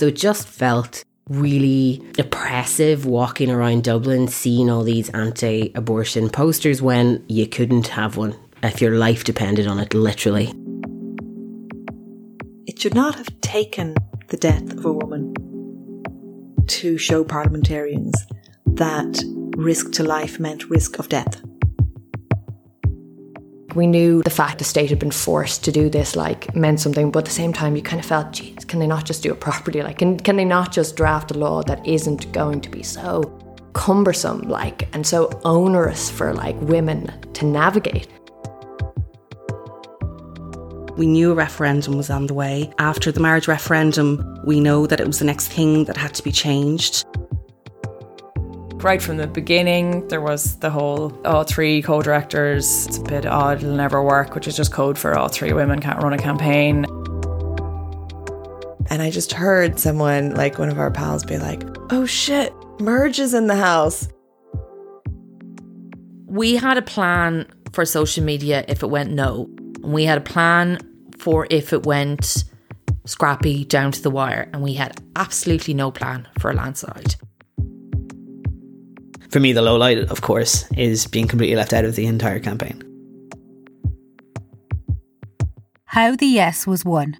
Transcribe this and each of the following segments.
So it just felt really oppressive walking around Dublin seeing all these anti abortion posters when you couldn't have one if your life depended on it, literally. It should not have taken the death of a woman to show parliamentarians that risk to life meant risk of death. We knew the fact the state had been forced to do this like meant something, but at the same time, you kind of felt, geez, can they not just do it properly? Like, can, can they not just draft a law that isn't going to be so cumbersome, like, and so onerous for like women to navigate? We knew a referendum was on the way. After the marriage referendum, we know that it was the next thing that had to be changed. Right from the beginning, there was the whole all three co directors. It's a bit odd, it'll never work, which is just code for all three women can't run a campaign. And I just heard someone, like one of our pals, be like, oh shit, Merge is in the house. We had a plan for social media if it went no. And we had a plan for if it went scrappy down to the wire. And we had absolutely no plan for a landslide for me, the low light, of course, is being completely left out of the entire campaign. How the Yes Was Won,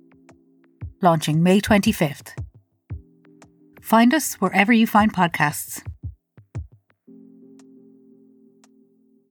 launching May 25th. Find us wherever you find podcasts.